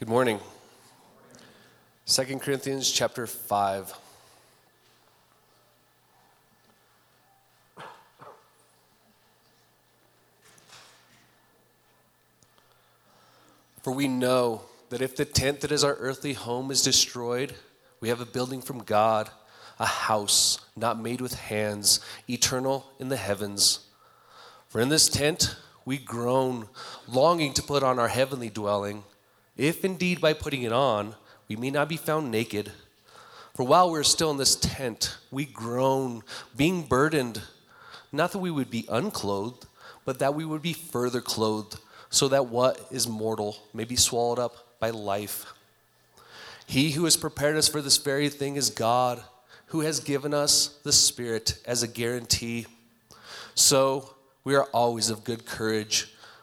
Good morning. 2 Corinthians chapter 5. For we know that if the tent that is our earthly home is destroyed, we have a building from God, a house not made with hands, eternal in the heavens. For in this tent we groan, longing to put on our heavenly dwelling if indeed by putting it on we may not be found naked. For while we're still in this tent, we groan, being burdened, not that we would be unclothed, but that we would be further clothed, so that what is mortal may be swallowed up by life. He who has prepared us for this very thing is God, who has given us the Spirit as a guarantee. So we are always of good courage.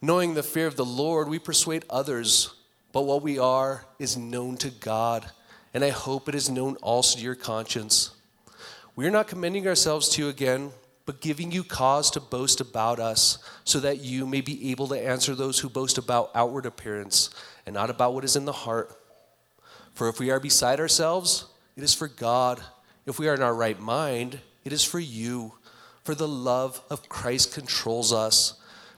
knowing the fear of the Lord, we persuade others, but what we are is known to God, and I hope it is known also to your conscience. We are not commending ourselves to you again, but giving you cause to boast about us, so that you may be able to answer those who boast about outward appearance and not about what is in the heart. For if we are beside ourselves, it is for God. If we are in our right mind, it is for you. For the love of Christ controls us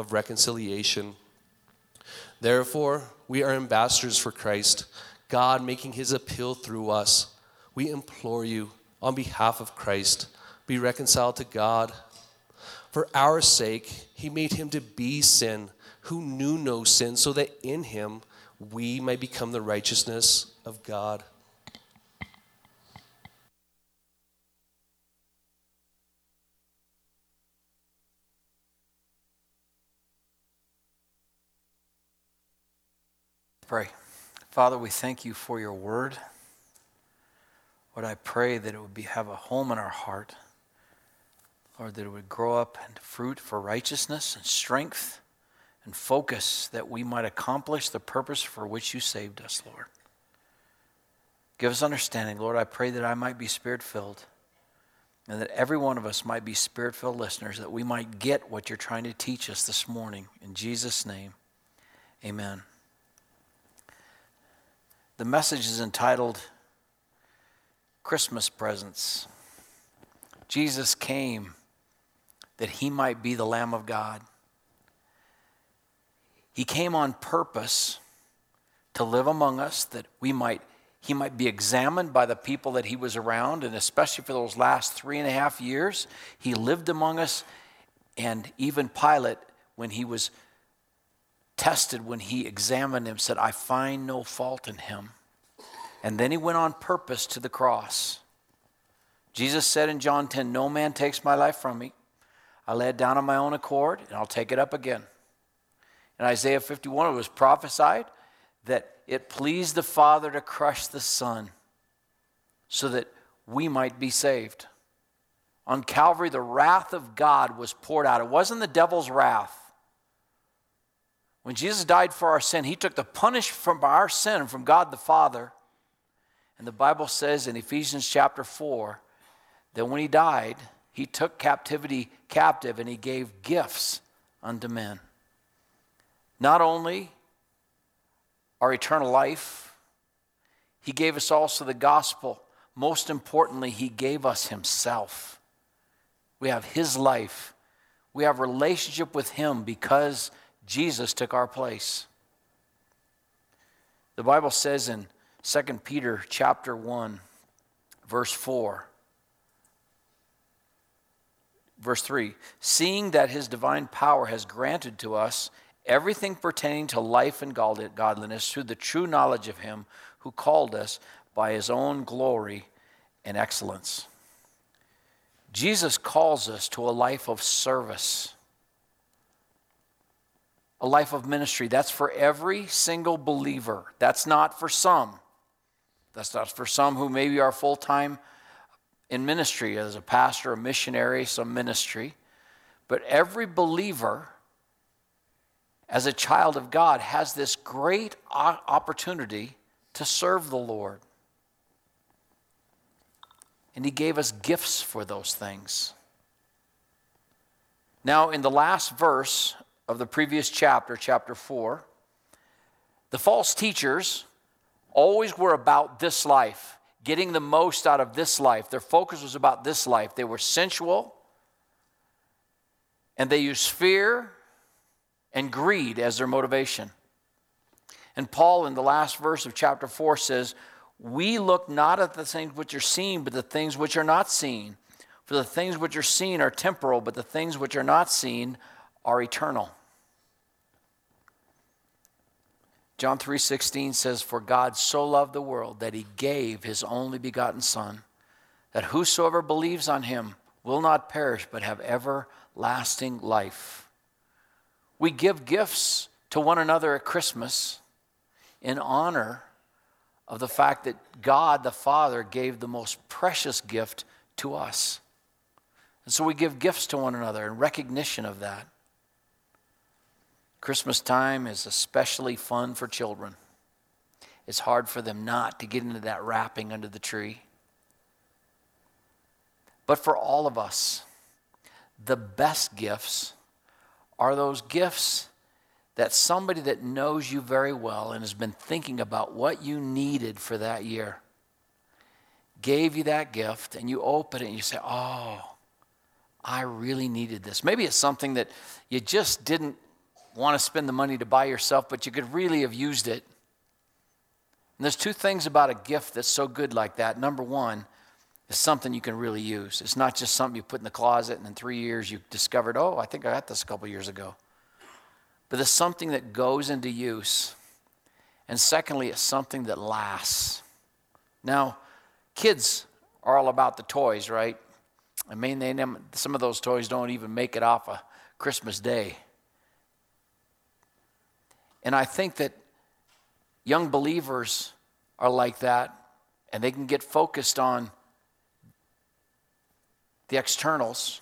of reconciliation. Therefore, we are ambassadors for Christ, God making his appeal through us. We implore you, on behalf of Christ, be reconciled to God. For our sake, he made him to be sin, who knew no sin, so that in him we might become the righteousness of God. Pray. Father, we thank you for your word. Lord, I pray that it would be, have a home in our heart. Lord, that it would grow up into fruit for righteousness and strength and focus that we might accomplish the purpose for which you saved us, Lord. Give us understanding, Lord. I pray that I might be spirit filled and that every one of us might be spirit filled listeners, that we might get what you're trying to teach us this morning. In Jesus' name, amen. The message is entitled Christmas Presents. Jesus came that he might be the Lamb of God. He came on purpose to live among us that we might he might be examined by the people that he was around, and especially for those last three and a half years, he lived among us. And even Pilate, when he was tested when he examined him, said, I find no fault in him. And then he went on purpose to the cross. Jesus said in John 10, No man takes my life from me. I lay it down on my own accord, and I'll take it up again. In Isaiah 51, it was prophesied that it pleased the Father to crush the Son so that we might be saved. On Calvary, the wrath of God was poured out. It wasn't the devil's wrath, When Jesus died for our sin, he took the punishment from our sin from God the Father. And the Bible says in Ephesians chapter 4 that when he died, he took captivity captive and he gave gifts unto men. Not only our eternal life, he gave us also the gospel. Most importantly, he gave us himself. We have his life. We have relationship with him because Jesus took our place. The Bible says in 2 Peter chapter 1 verse 4 verse 3 seeing that his divine power has granted to us everything pertaining to life and godliness through the true knowledge of him who called us by his own glory and excellence. Jesus calls us to a life of service a life of ministry. That's for every single believer. That's not for some. That's not for some who maybe are full time in ministry as a pastor, a missionary, some ministry. But every believer, as a child of God, has this great opportunity to serve the Lord. And He gave us gifts for those things. Now, in the last verse of the previous chapter, chapter 4, the false teachers always were about this life, getting the most out of this life. Their focus was about this life. They were sensual, and they used fear and greed as their motivation. And Paul, in the last verse of chapter 4, says, We look not at the things which are seen, but the things which are not seen. For the things which are seen are temporal, but the things which are not seen are eternal. John 3:16 says for God so loved the world that he gave his only begotten son that whosoever believes on him will not perish but have everlasting life. We give gifts to one another at Christmas in honor of the fact that God the Father gave the most precious gift to us. And so we give gifts to one another in recognition of that. Christmas time is especially fun for children. It's hard for them not to get into that wrapping under the tree. But for all of us, the best gifts are those gifts that somebody that knows you very well and has been thinking about what you needed for that year gave you that gift and you open it and you say, Oh, I really needed this. Maybe it's something that you just didn't want to spend the money to buy yourself, but you could really have used it. And there's two things about a gift that's so good like that. Number one, is something you can really use. It's not just something you put in the closet and in three years you discovered, oh, I think I got this a couple years ago. But it's something that goes into use. And secondly, it's something that lasts. Now, kids are all about the toys, right? I mean, they, some of those toys don't even make it off a Christmas day. And I think that young believers are like that, and they can get focused on the externals,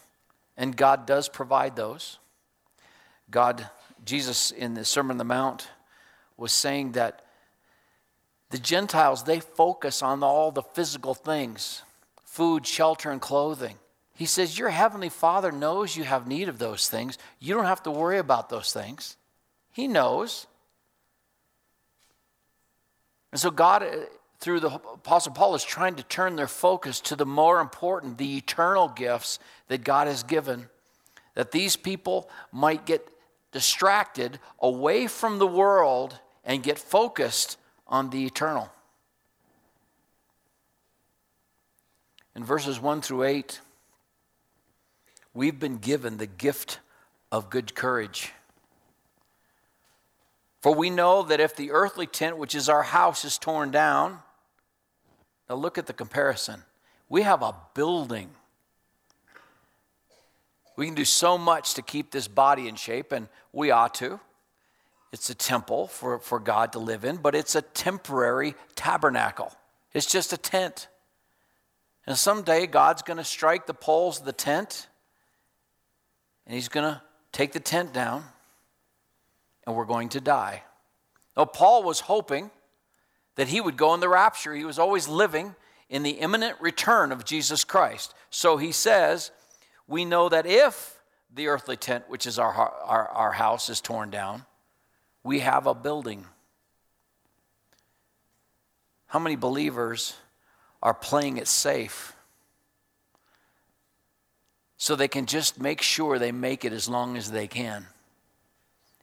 and God does provide those. God, Jesus in the Sermon on the Mount was saying that the Gentiles, they focus on all the physical things food, shelter, and clothing. He says, Your heavenly Father knows you have need of those things. You don't have to worry about those things. He knows. And so, God, uh, through the Apostle Paul, is trying to turn their focus to the more important, the eternal gifts that God has given, that these people might get distracted away from the world and get focused on the eternal. In verses 1 through 8, we've been given the gift of good courage. For we know that if the earthly tent, which is our house, is torn down, now look at the comparison. We have a building. We can do so much to keep this body in shape, and we ought to. It's a temple for, for God to live in, but it's a temporary tabernacle. It's just a tent. And someday God's going to strike the poles of the tent, and He's going to take the tent down and we're going to die. Now, Paul was hoping that he would go in the rapture. He was always living in the imminent return of Jesus Christ. So he says, We know that if the earthly tent, which is our, our, our house, is torn down, we have a building. How many believers are playing it safe so they can just make sure they make it as long as they can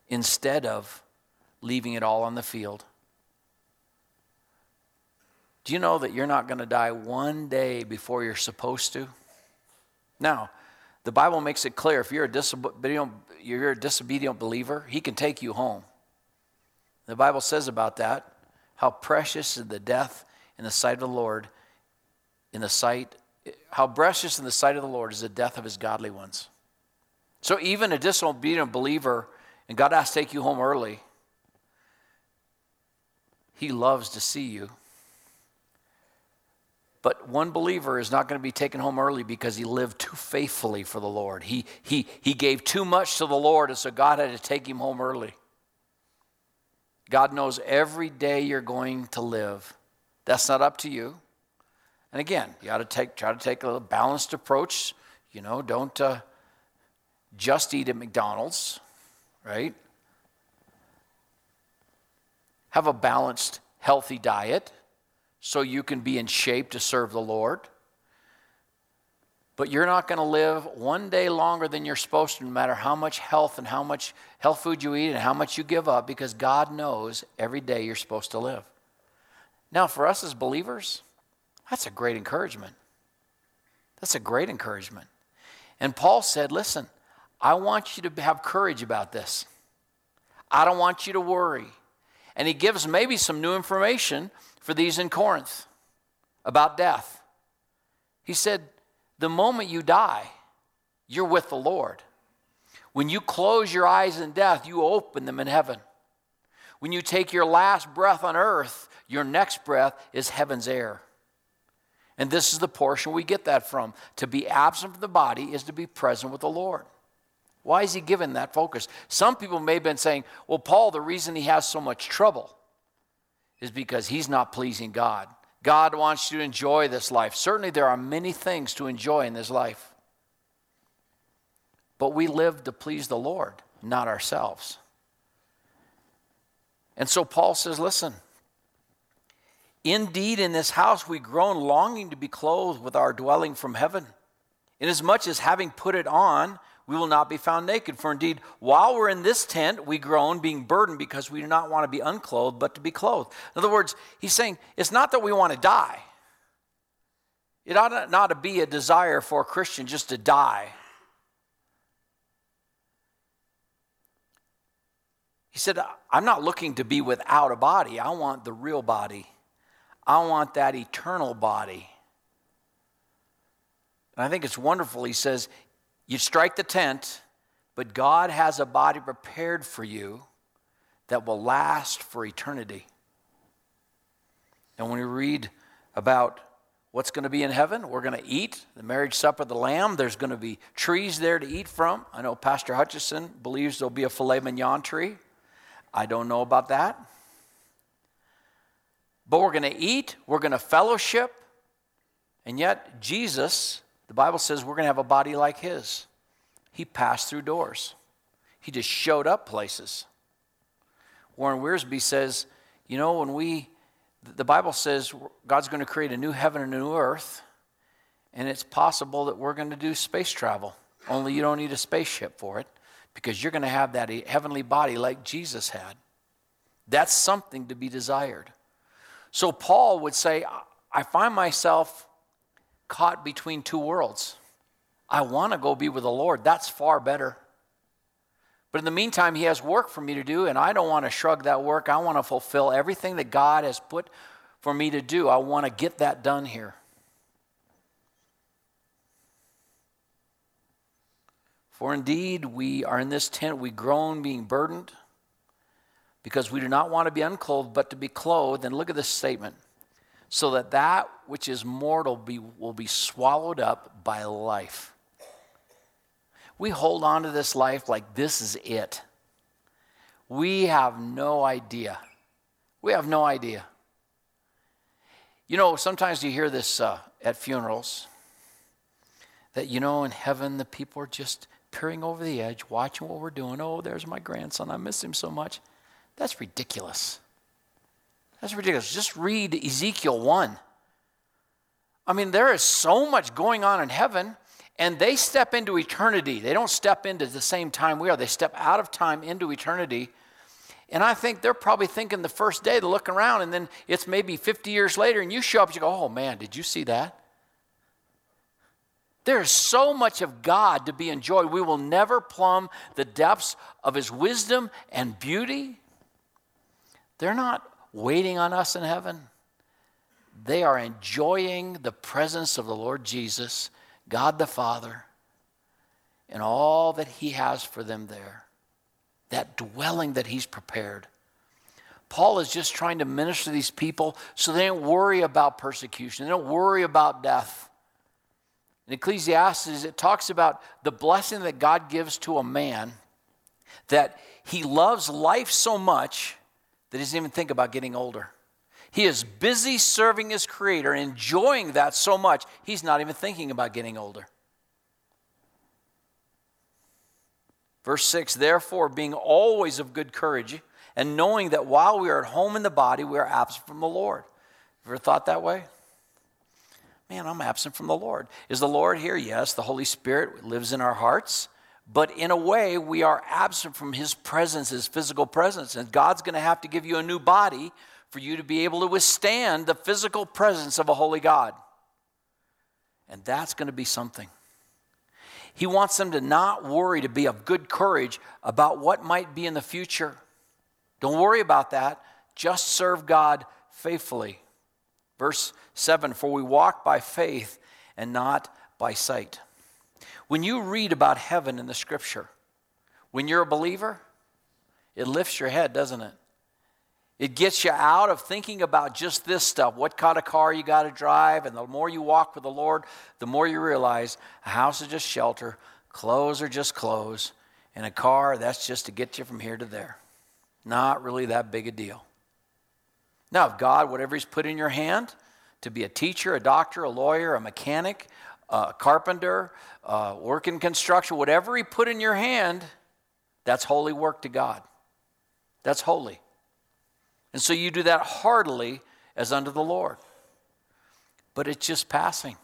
instead of leaving it all on the field? Do you know that you're not going to die one day before you're supposed to? Now, the Bible makes it clear if you're a disobedient, you're a disobedient believer, He can take you home. The Bible says about that how precious is the death in the sight of the Lord, in the sight, how precious in the sight of the Lord is the death of His godly ones. So even a disobedient believer, and God has to take you home early, He loves to see you. But one believer is not going to be taken home early because he lived too faithfully for the Lord. He, he, he gave too much to the Lord, and so God had to take him home early. God knows every day you're going to live. That's not up to you. And again, you ought to take, try to take a balanced approach. You know, don't uh, just eat at McDonald's, right? Have a balanced, healthy diet so you can be in shape to serve the Lord. But you're not going to live one day longer than you're supposed to, no matter how much health and how much health food you eat and how much you give up, because God knows every day you're supposed to live. Now, for us as believers, that's a great encouragement. That's a great encouragement. And Paul said, Listen, I want you to have courage about this. I don't want you to worry. And he gives maybe some new information for these in Corinth about death. He said, The moment you die, you're with the Lord. When you close your eyes in death, you open them in heaven. When you take your last breath on earth, your next breath is heaven's air. And this is the portion we get that from. To be absent from the body is to be present with the Lord. Why is he given that focus? Some people may have been saying, well, Paul, the reason he has so much trouble is because he's not pleasing God. God wants you to enjoy this life. Certainly, there are many things to enjoy in this life. But we live to please the Lord, not ourselves. And so Paul says, listen, indeed, in this house we groan, longing to be clothed with our dwelling from heaven, inasmuch as having put it on, we will not be found naked. For indeed, while we're in this tent, we groan, being burdened because we do not want to be unclothed, but to be clothed. In other words, he's saying it's not that we want to die. It ought not to be a desire for a Christian just to die. He said, I'm not looking to be without a body. I want the real body. I want that eternal body. And I think it's wonderful. He says, you strike the tent, but God has a body prepared for you that will last for eternity. And when we read about what's going to be in heaven, we're going to eat the marriage supper of the Lamb. There's going to be trees there to eat from. I know Pastor Hutchison believes there'll be a filet mignon tree. I don't know about that. But we're going to eat, we're going to fellowship, and yet Jesus the Bible says we're going to have a body like his. He passed through doors, he just showed up places. Warren Wiersbe says, you know, when we, the Bible says God's going to create a new heaven and a new earth, and it's possible that we're going to do space travel. Only you don't need a spaceship for it because you're going to have that heavenly body like Jesus had. That's something to be desired. So Paul would say, I find myself caught between two worlds. I want to go be with the Lord. That's far better. But in the meantime, He has work for me to do, and I don't want to shrug that work. I want to fulfill everything that God has put for me to do. I want to get that done here. For indeed, we are in this tent, we groan, being burdened, because we do not want to be unclothed, but to be clothed. And look at this statement so that that which is mortal be, will be swallowed up by life. We hold on to this life like this is it. We have no idea. We have no idea. You know, sometimes you hear this uh, at funerals that, you know, in heaven the people are just peering over the edge, watching what we're doing. Oh, there's my grandson. I miss him so much. That's ridiculous. That's ridiculous. Just read Ezekiel 1. I mean, there is so much going on in heaven, and they step into eternity. They don't step into the same time we are, they step out of time into eternity. And I think they're probably thinking the first day, they're looking around, and then it's maybe 50 years later, and you show up, and you go, oh man, did you see that? There's so much of God to be enjoyed. We will never plumb the depths of His wisdom and beauty. They're not waiting on us in heaven. They are enjoying the presence of the Lord Jesus, God the Father, and all that He has for them there that dwelling that he's prepared. Paul is just trying to minister to these people so they don't worry about persecution, they don't worry about death. In Ecclesiastes, it talks about the blessing that God gives to a man that he loves life so much that he doesn't even think about getting older. He is busy serving his Creator, enjoying that so much, he's not even thinking about getting older. Verse 6 Therefore, being always of good courage, and knowing that while we are at home in the body, we are absent from the Lord. Ever thought that way? Man, I'm absent from the Lord. Is the Lord here? Yes, the Holy Spirit lives in our hearts. But in a way, we are absent from His presence, His physical presence. And God's going to have to give you a new body for you to be able to withstand the physical presence of a holy God. And that's going to be something. He wants them to not worry, to be of good courage about what might be in the future. Don't worry about that. Just serve God faithfully. Verse 7 For we walk by faith and not by sight. When you read about heaven in the scripture, when you're a believer, it lifts your head, doesn't it? It gets you out of thinking about just this stuff, what kind of car you got to drive. And the more you walk with the Lord, the more you realize a house is just shelter, clothes are just clothes, and a car, that's just to get you from here to there. Not really that big a deal. Now, if God, whatever He's put in your hand, to be a teacher, a doctor, a lawyer, a mechanic, a carpenter, uh, work in construction, whatever He put in your hand, that's holy work to God. That's holy. And so you do that heartily as unto the Lord. But it's just passing.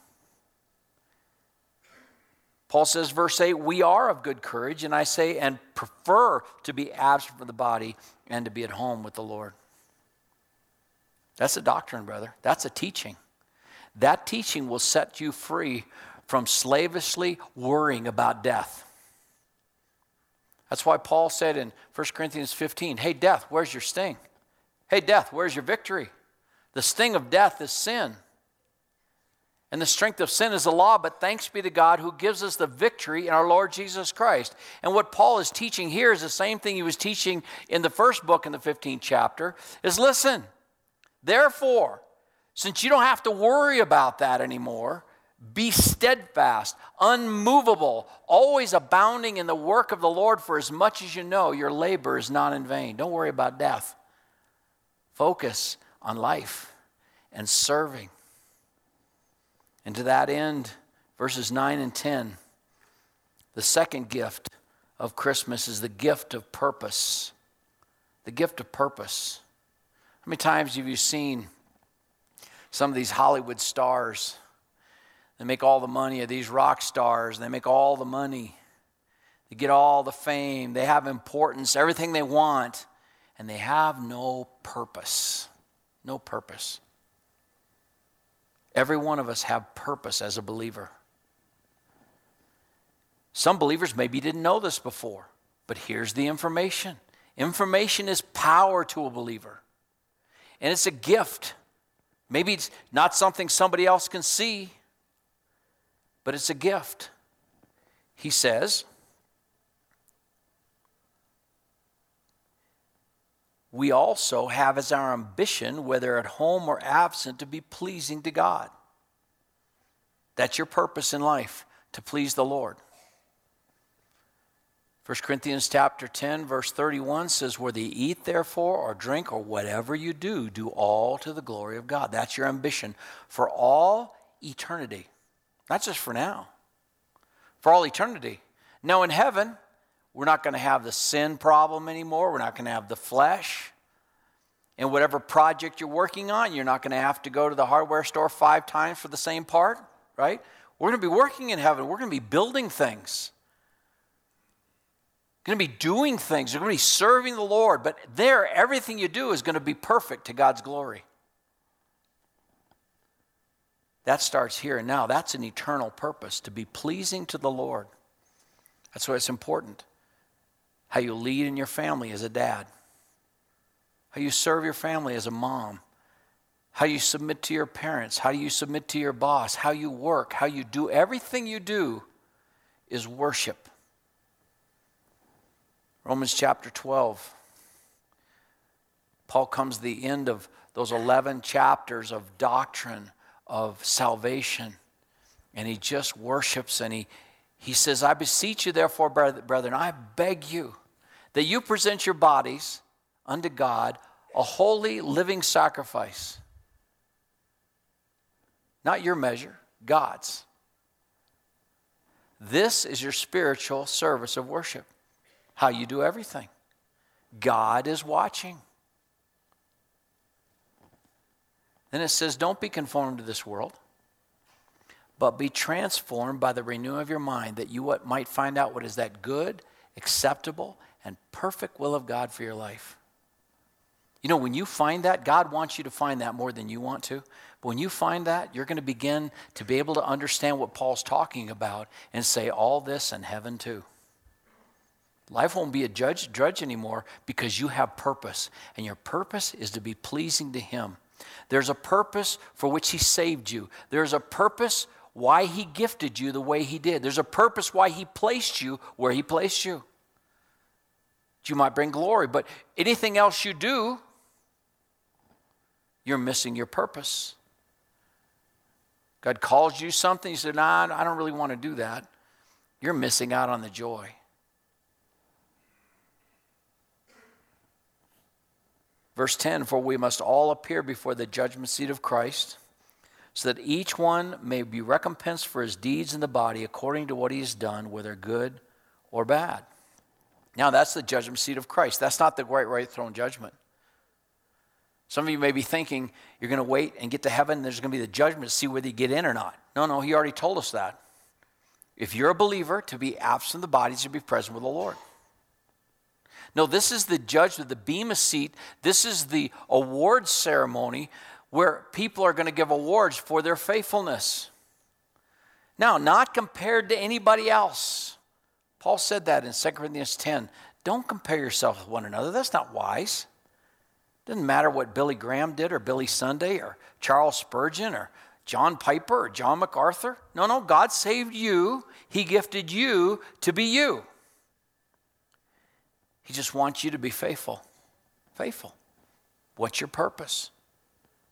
Paul says, verse 8, we are of good courage, and I say, and prefer to be absent from the body and to be at home with the Lord. That's a doctrine, brother. That's a teaching. That teaching will set you free from slavishly worrying about death. That's why Paul said in 1 Corinthians 15, Hey, death, where's your sting? Hey, death, where's your victory? The sting of death is sin. And the strength of sin is the law, but thanks be to God who gives us the victory in our Lord Jesus Christ. And what Paul is teaching here is the same thing he was teaching in the first book in the 15th chapter is listen, therefore, since you don't have to worry about that anymore, be steadfast, unmovable, always abounding in the work of the Lord, for as much as you know your labor is not in vain. Don't worry about death. Focus on life and serving. And to that end, verses 9 and 10, the second gift of Christmas is the gift of purpose. The gift of purpose. How many times have you seen some of these Hollywood stars? They make all the money of these rock stars, they make all the money, they get all the fame, they have importance, everything they want and they have no purpose. No purpose. Every one of us have purpose as a believer. Some believers maybe didn't know this before, but here's the information. Information is power to a believer. And it's a gift. Maybe it's not something somebody else can see, but it's a gift. He says, we also have as our ambition, whether at home or absent, to be pleasing to God. That's your purpose in life, to please the Lord. 1 Corinthians chapter 10 verse 31 says whether you eat therefore or drink or whatever you do do all to the glory of God. That's your ambition for all eternity. Not just for now. For all eternity. Now in heaven, we're not going to have the sin problem anymore. We're not going to have the flesh. And whatever project you're working on, you're not going to have to go to the hardware store five times for the same part, right? We're going to be working in heaven. We're going to be building things. Going to be doing things. You're going to be serving the Lord. But there, everything you do is going to be perfect to God's glory. That starts here and now. That's an eternal purpose to be pleasing to the Lord. That's why it's important. How you lead in your family as a dad, how you serve your family as a mom, how you submit to your parents, how you submit to your boss, how you work, how you do everything you do is worship. Romans chapter 12. Paul comes to the end of those 11 chapters of doctrine of salvation, and he just worships and he, he says, I beseech you, therefore, brethren, I beg you that you present your bodies unto God a holy living sacrifice. Not your measure, God's. This is your spiritual service of worship how you do everything. God is watching. Then it says, Don't be conformed to this world, but be transformed by the renewing of your mind, that you might find out what is that good, acceptable, and perfect will of God for your life. You know, when you find that, God wants you to find that more than you want to. But when you find that, you're going to begin to be able to understand what Paul's talking about and say, All this in heaven too. Life won't be a judge, drudge anymore because you have purpose, and your purpose is to be pleasing to Him. There's a purpose for which He saved you. There's a purpose why He gifted you the way He did. There's a purpose why He placed you where He placed you. You might bring glory, but anything else you do, you're missing your purpose. God calls you something, you said, Nah, I don't really want to do that. You're missing out on the joy. Verse 10 For we must all appear before the judgment seat of Christ, so that each one may be recompensed for his deeds in the body according to what he has done, whether good or bad. Now, that's the judgment seat of Christ. That's not the great white throne judgment. Some of you may be thinking you're going to wait and get to heaven, there's going to be the judgment to see whether you get in or not. No, no, he already told us that. If you're a believer, to be absent of the body is to be present with the Lord. No, this is the judgment, the Bema seat. This is the award ceremony where people are going to give awards for their faithfulness. Now, not compared to anybody else. Paul said that in 2 Corinthians 10. Don't compare yourself with one another. That's not wise. Doesn't matter what Billy Graham did or Billy Sunday or Charles Spurgeon or John Piper or John MacArthur. No, no, God saved you. He gifted you to be you. He just wants you to be faithful. Faithful. What's your purpose?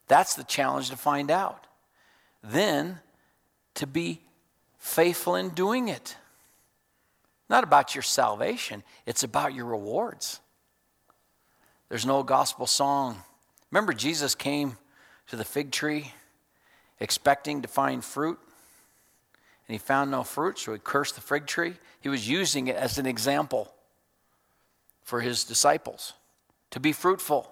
That's the challenge to find out. Then to be faithful in doing it. Not about your salvation, it's about your rewards. There's no gospel song. Remember, Jesus came to the fig tree expecting to find fruit, and he found no fruit, so he cursed the fig tree. He was using it as an example for his disciples to be fruitful.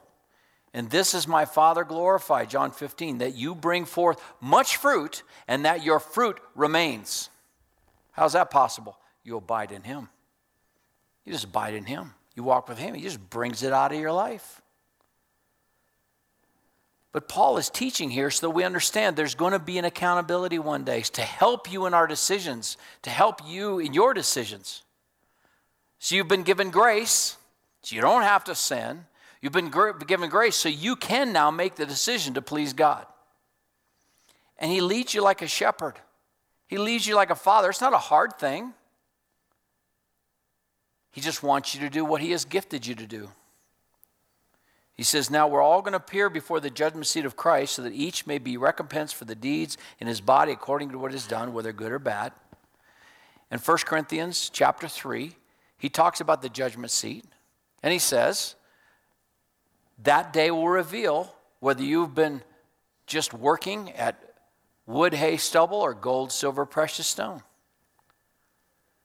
And this is my Father glorified, John 15, that you bring forth much fruit and that your fruit remains. How's that possible? You abide in him. You just abide in him. You walk with him, he just brings it out of your life. But Paul is teaching here so that we understand there's going to be an accountability one day to help you in our decisions, to help you in your decisions. So you've been given grace. So you don't have to sin. You've been given grace, so you can now make the decision to please God. And He leads you like a shepherd, He leads you like a father. It's not a hard thing. He just wants you to do what He has gifted you to do. He says, Now we're all going to appear before the judgment seat of Christ so that each may be recompensed for the deeds in his body according to what is done, whether good or bad. In 1 Corinthians chapter 3, he talks about the judgment seat, and he says, That day will reveal whether you've been just working at wood, hay, stubble, or gold, silver, precious stone.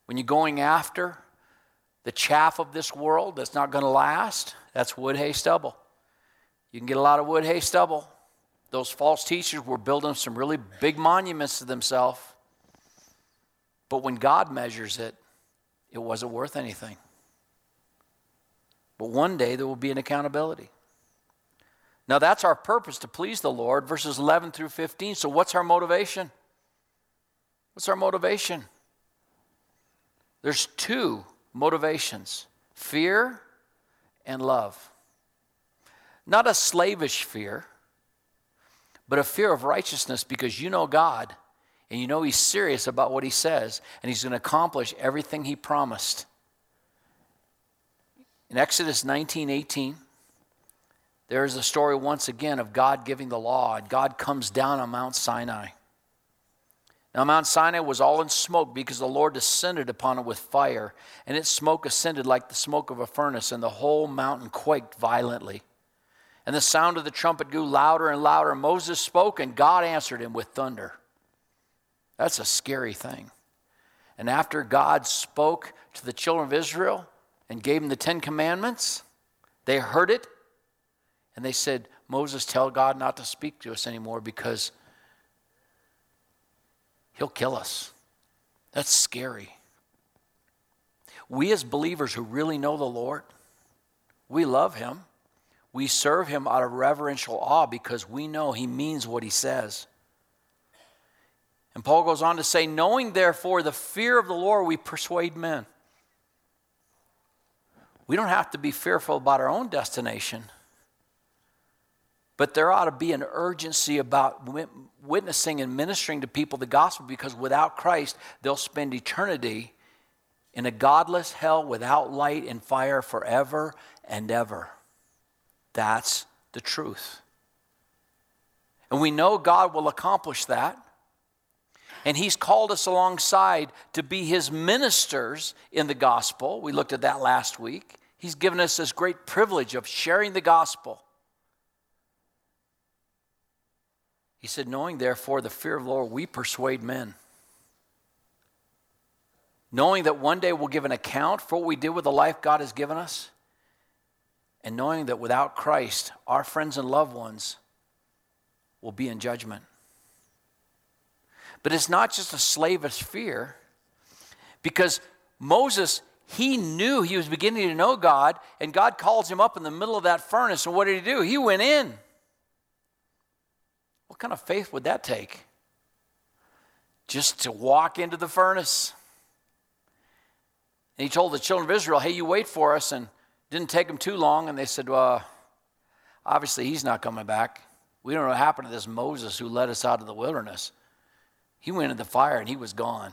When you're going after the chaff of this world that's not going to last, that's wood, hay, stubble. You can get a lot of wood, hay, stubble. Those false teachers were building some really big monuments to themselves. But when God measures it, it wasn't worth anything. But one day there will be an accountability. Now that's our purpose to please the Lord, verses 11 through 15. So, what's our motivation? What's our motivation? There's two motivations fear and love. Not a slavish fear, but a fear of righteousness because you know God and you know He's serious about what He says and He's going to accomplish everything He promised. In Exodus 19 18, there is a story once again of God giving the law, and God comes down on Mount Sinai. Now, Mount Sinai was all in smoke because the Lord descended upon it with fire, and its smoke ascended like the smoke of a furnace, and the whole mountain quaked violently. And the sound of the trumpet grew louder and louder. Moses spoke, and God answered him with thunder. That's a scary thing. And after God spoke to the children of Israel and gave them the Ten Commandments, they heard it, and they said, Moses, tell God not to speak to us anymore because He'll kill us. That's scary. We, as believers who really know the Lord, we love Him. We serve Him out of reverential awe because we know He means what He says. And Paul goes on to say, knowing therefore the fear of the Lord, we persuade men. We don't have to be fearful about our own destination. But there ought to be an urgency about witnessing and ministering to people the gospel because without Christ, they'll spend eternity in a godless hell without light and fire forever and ever. That's the truth. And we know God will accomplish that. And He's called us alongside to be His ministers in the gospel. We looked at that last week. He's given us this great privilege of sharing the gospel. He said, Knowing therefore the fear of the Lord, we persuade men. Knowing that one day we'll give an account for what we did with the life God has given us, and knowing that without Christ, our friends and loved ones will be in judgment. But it's not just a slavish fear, because Moses, he knew he was beginning to know God, and God calls him up in the middle of that furnace. And what did he do? He went in. What kind of faith would that take? Just to walk into the furnace. And he told the children of Israel, hey, you wait for us. And didn't take them too long. And they said, well, obviously he's not coming back. We don't know what happened to this Moses who led us out of the wilderness. He went in the fire and he was gone.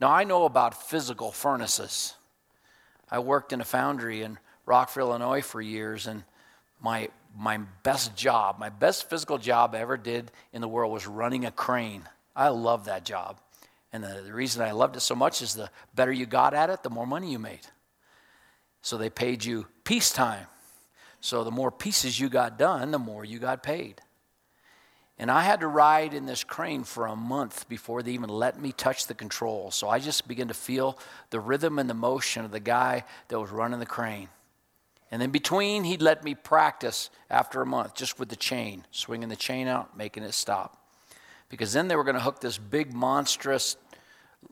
Now, I know about physical furnaces. I worked in a foundry in Rockville, Illinois for years, and my my best job, my best physical job I ever did in the world was running a crane. I love that job. And the, the, reason I loved it so much is the better you got at it, the more money you made. So they paid you peacetime. So the more pieces you got done, the more you got paid. And I had to ride in this crane for a month before they even let me touch the controls. So I just began to feel the rhythm and the motion of the guy that was running the crane. And in between, he'd let me practice after a month just with the chain, swinging the chain out, making it stop. Because then they were going to hook this big, monstrous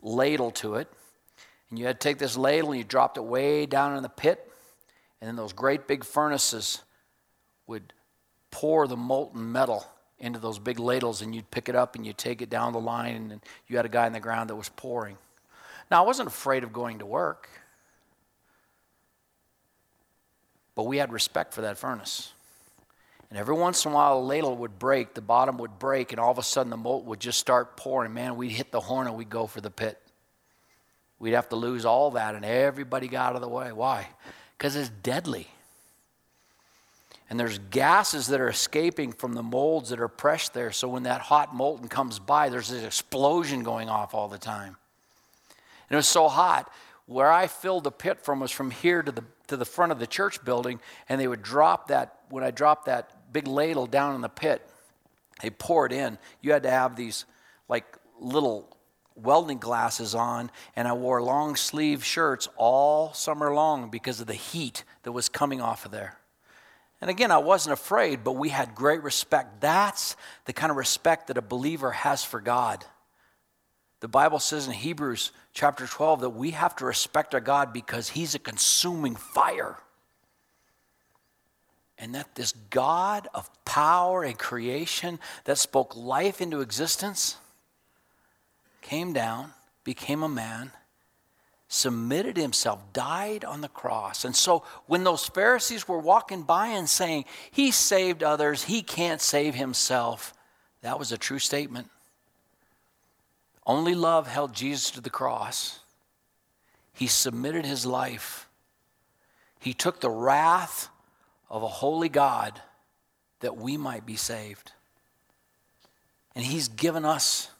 ladle to it. And you had to take this ladle and you dropped it way down in the pit. And then those great big furnaces would pour the molten metal into those big ladles and you'd pick it up and you'd take it down the line and you had a guy in the ground that was pouring. Now, I wasn't afraid of going to work. But we had respect for that furnace. And every once in a while, a ladle would break, the bottom would break, and all of a sudden the molten would just start pouring. Man, we'd hit the horn and we'd go for the pit. We'd have to lose all that, and everybody got out of the way. Why? Because it's deadly. And there's gases that are escaping from the molds that are pressed there. So when that hot molten comes by, there's this explosion going off all the time. And it was so hot, where I filled the pit from was from here to the, to the front of the church building, and they would drop that, when I dropped that big ladle down in the pit, they pour it in. You had to have these like little welding glasses on, and I wore long sleeve shirts all summer long because of the heat that was coming off of there. And again, I wasn't afraid, but we had great respect. That's the kind of respect that a believer has for God. The Bible says in Hebrews chapter 12 that we have to respect our God because He's a consuming fire. And that this God of power and creation that spoke life into existence came down, became a man, submitted himself, died on the cross. And so when those Pharisees were walking by and saying, He saved others, He can't save Himself, that was a true statement. Only love held Jesus to the cross. He submitted his life. He took the wrath of a holy God that we might be saved. And he's given us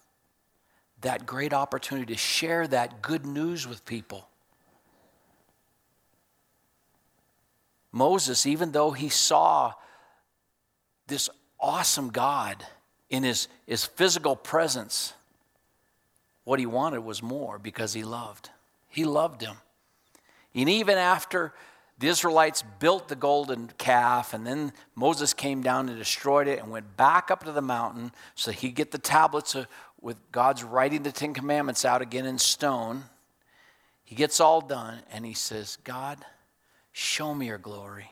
that great opportunity to share that good news with people. Moses, even though he saw this awesome God in his, his physical presence, what he wanted was more because he loved. He loved him. And even after the Israelites built the golden calf, and then Moses came down and destroyed it and went back up to the mountain so he'd get the tablets of, with God's writing the Ten Commandments out again in stone. He gets all done and he says, God, show me your glory.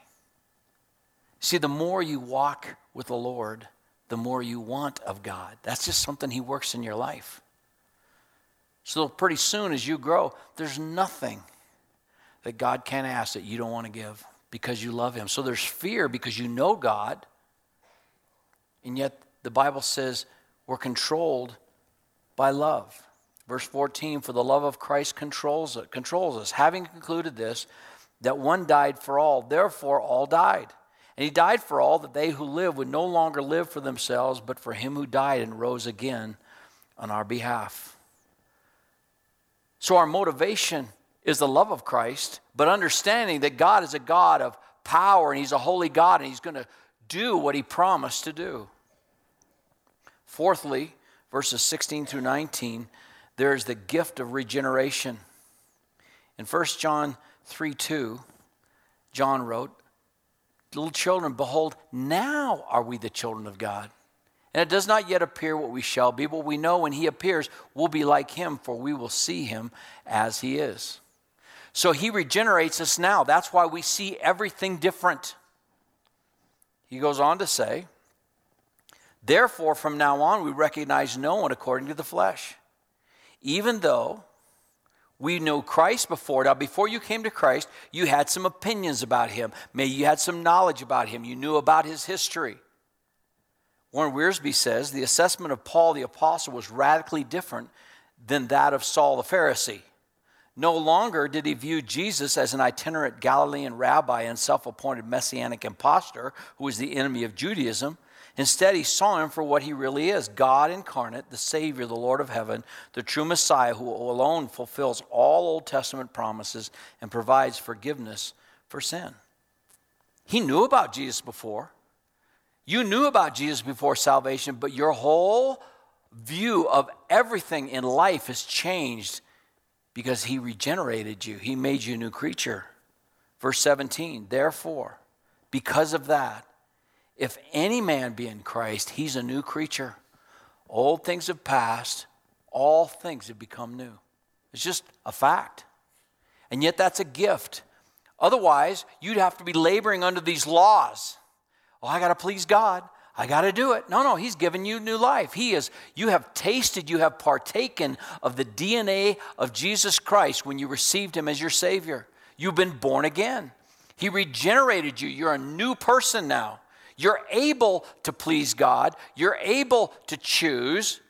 See, the more you walk with the Lord, the more you want of God. That's just something He works in your life. So, pretty soon as you grow, there's nothing that God can't ask that you don't want to give because you love Him. So, there's fear because you know God, and yet the Bible says we're controlled by love. Verse 14, for the love of Christ controls, it, controls us. Having concluded this, that one died for all, therefore all died. And he died for all that they who live would no longer live for themselves, but for him who died and rose again on our behalf. So our motivation is the love of Christ, but understanding that God is a God of power and he's a holy God and he's going to do what he promised to do. Fourthly, verses 16 through 19, there's the gift of regeneration. In 1 John 3 2, John wrote, Little children, behold, now are we the children of God. And it does not yet appear what we shall be, but we know when he appears, we'll be like him, for we will see him as he is. So he regenerates us now. That's why we see everything different. He goes on to say, Therefore, from now on, we recognize no one according to the flesh. Even though we know Christ before. Now, before you came to Christ, you had some opinions about him. Maybe you had some knowledge about him. You knew about his history. Warren Wiersbe says the assessment of Paul the Apostle was radically different than that of Saul the Pharisee. No longer did he view Jesus as an itinerant Galilean rabbi and self appointed messianic impostor who was the enemy of Judaism. Instead, he saw him for what he really is God incarnate, the Savior, the Lord of heaven, the true Messiah who alone fulfills all Old Testament promises and provides forgiveness for sin. He knew about Jesus before. You knew about Jesus before salvation, but your whole view of everything in life has changed because he regenerated you. He made you a new creature. Verse 17, therefore, because of that, if any man be in Christ, he's a new creature. Old things have passed, all things have become new. It's just a fact. And yet, that's a gift. Otherwise, you'd have to be laboring under these laws. Oh, I got to please God. I got to do it. No, no, He's given you new life. He is, you have tasted, you have partaken of the DNA of Jesus Christ when you received Him as your Savior. You've been born again. He regenerated you. You're a new person now. You're able to please God. You're able to choose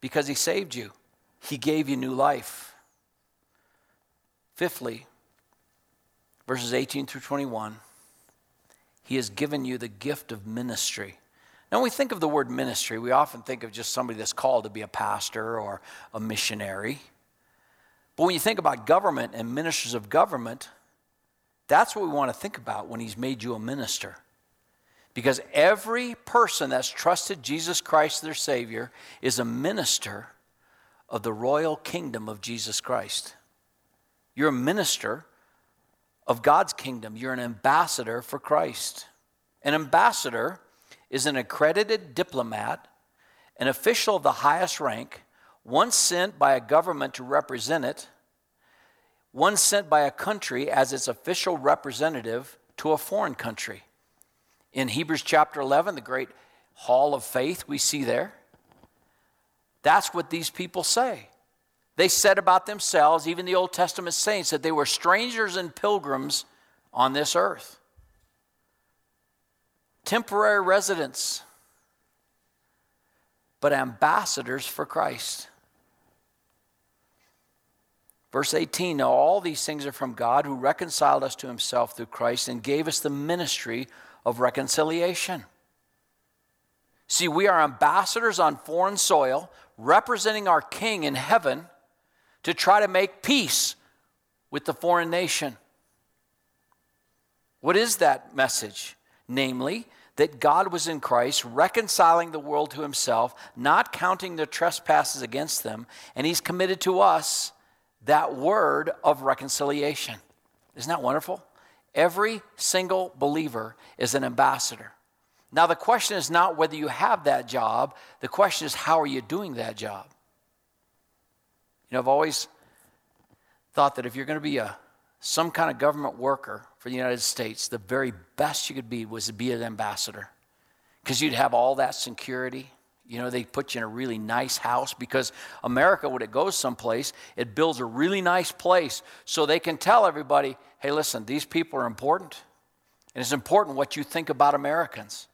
because He saved you. He gave you new life. Fifthly, verses 18 through 21, He has given you the gift of ministry. Now, when we think of the word ministry, we often think of just somebody that's called to be a pastor or a missionary. But when you think about government and ministers of government, that's what we want to think about when He's made you a minister. Because every person that's trusted Jesus Christ, their Savior, is a minister of the royal kingdom of Jesus Christ. You're a minister of God's kingdom, you're an ambassador for Christ. An ambassador is an accredited diplomat, an official of the highest rank, once sent by a government to represent it, one sent by a country as its official representative to a foreign country. In Hebrews chapter 11, the great hall of faith we see there, that's what these people say. They said about themselves, even the Old Testament saints, that they were strangers and pilgrims on this earth, temporary residents, but ambassadors for Christ. Verse 18 Now all these things are from God who reconciled us to himself through Christ and gave us the ministry of reconciliation. See, we are ambassadors on foreign soil, representing our King in heaven to try to make peace with the foreign nation. What is that message? Namely, that God was in Christ, reconciling the world to himself, not counting their trespasses against them, and he's committed to us that word of reconciliation. Isn't that wonderful? Every single believer is an ambassador. Now, the question is not whether you have that job, the question is how are you doing that job? You know, I've always thought that if you're going to be a some kind of government worker for the United States, the very best you could be was to be an ambassador. Because you'd have all that security. You know, they put you in a really nice house because America, when it goes someplace, it builds a really nice place so they can tell everybody, hey, listen, these people are important. And it's important what you think about Americans.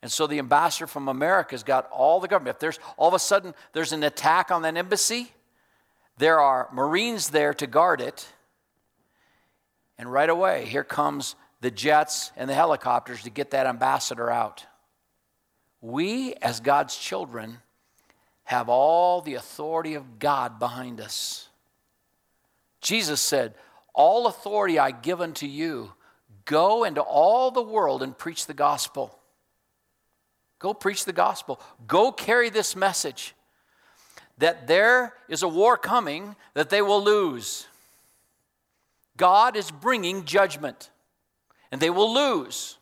And so the ambassador from America's got all the government. If there's all of a sudden there's an attack on that embassy, there are Marines there to guard it. And right away, here comes the jets and the helicopters to get that ambassador out. We, as God's children, have all the authority of God behind us. Jesus said, All authority I give unto you. Go into all the world and preach the gospel. Go preach the gospel. Go carry this message that there is a war coming that they will lose. God is bringing judgment, and they will lose.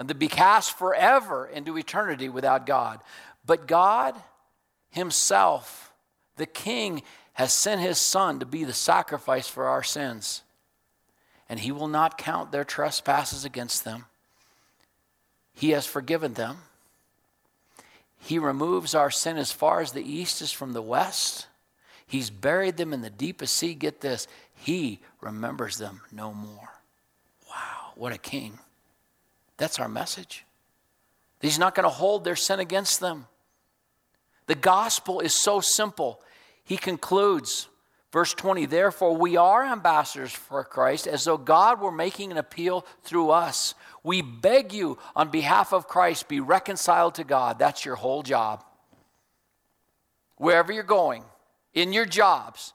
And they'll be cast forever into eternity without God. But God Himself, the King, has sent His Son to be the sacrifice for our sins. And He will not count their trespasses against them. He has forgiven them. He removes our sin as far as the east is from the west. He's buried them in the deepest sea. Get this, He remembers them no more. Wow, what a king. That's our message. He's not going to hold their sin against them. The gospel is so simple. He concludes, verse 20, therefore we are ambassadors for Christ, as though God were making an appeal through us. We beg you, on behalf of Christ, be reconciled to God. That's your whole job. Wherever you're going, in your jobs,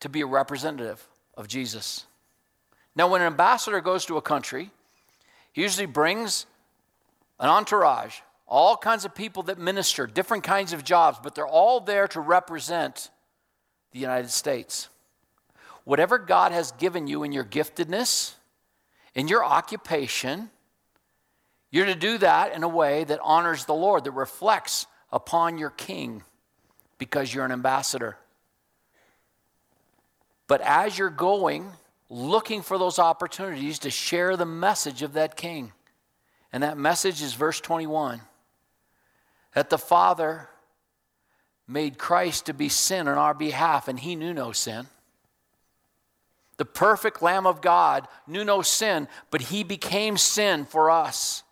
to be a representative of Jesus. Now, when an ambassador goes to a country, usually brings an entourage, all kinds of people that minister, different kinds of jobs, but they're all there to represent the United States. Whatever God has given you in your giftedness, in your occupation, you're to do that in a way that honors the Lord, that reflects upon your king because you're an ambassador. But as you're going, looking for those opportunities to share the message of that king. And that message is verse 21 that the Father made Christ to be sin on our behalf, and he knew no sin. The perfect Lamb of God knew no sin, but he became sin for us.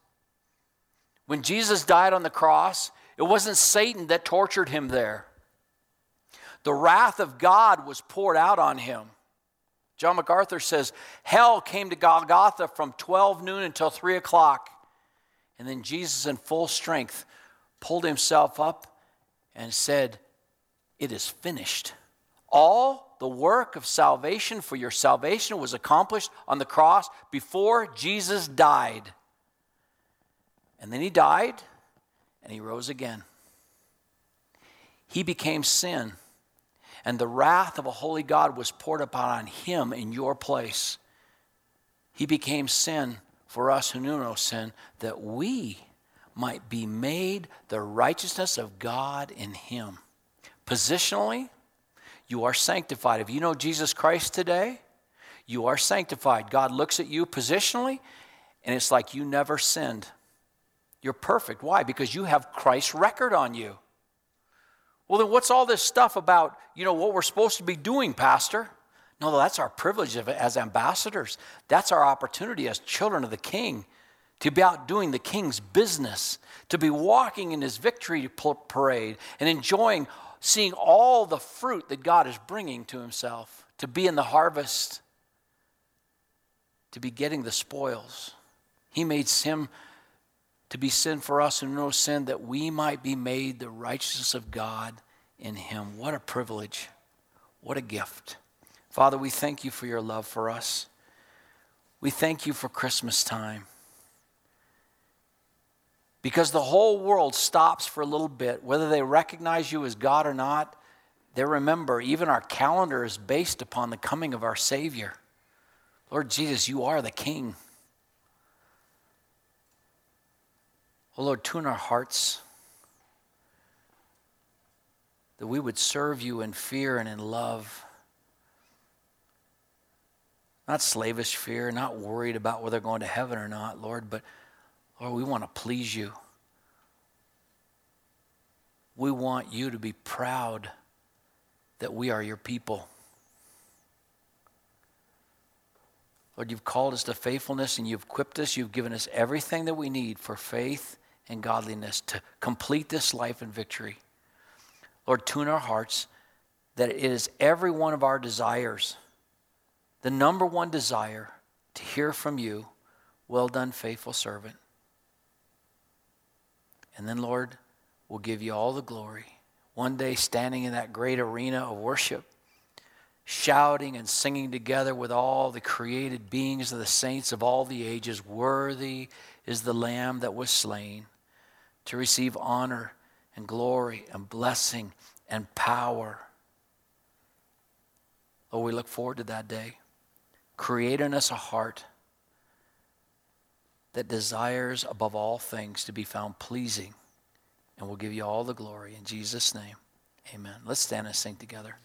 When Jesus died on the cross, it wasn't Satan that tortured him there. The wrath of God was poured out on him. John MacArthur says, Hell came to Golgotha from 12 noon until 3 o'clock. And then Jesus, in full strength, pulled himself up and said, It is finished. All the work of salvation for your salvation was accomplished on the cross before Jesus died. And then he died and he rose again. He became sin, and the wrath of a holy God was poured upon him in your place. He became sin for us who knew no sin, that we might be made the righteousness of God in him. Positionally, you are sanctified. If you know Jesus Christ today, you are sanctified. God looks at you positionally, and it's like you never sinned. You're perfect. Why? Because you have Christ's record on you. Well, then what's all this stuff about, you know, what we're supposed to be doing, Pastor? No, that's our privilege as ambassadors. That's our opportunity as children of the King to be out doing the King's business, to be walking in his victory parade and enjoying seeing all the fruit that God is bringing to himself, to be in the harvest, to be getting the spoils. He made him to be sin for us who know sin, that we might be made the righteousness of God in him. What a privilege. What a gift. Father, we thank you for your love for us. We thank you for Christmas time. Because the whole world stops for a little bit, whether they recognize you as God or not, they remember even our calendar is based upon the coming of our Savior. Lord Jesus, you are the King. Oh Lord, tune our hearts that we would serve you in fear and in love. Not slavish fear, not worried about whether going to heaven or not, Lord, but Lord, we want to please you. We want you to be proud that we are your people. Lord, you've called us to faithfulness and you've equipped us. You've given us everything that we need for faith and godliness to complete this life in victory. Lord, tune our hearts that it is every one of our desires, the number one desire, to hear from you, well done, faithful servant. And then, Lord, we'll give you all the glory. One day, standing in that great arena of worship, shouting and singing together with all the created beings of the saints of all the ages, worthy is the Lamb that was slain to receive honor and glory and blessing and power. Oh, we look forward to that day. Create in us a heart that desires above all things to be found pleasing. And we'll give you all the glory in Jesus' name. Amen. Let's stand and sing together.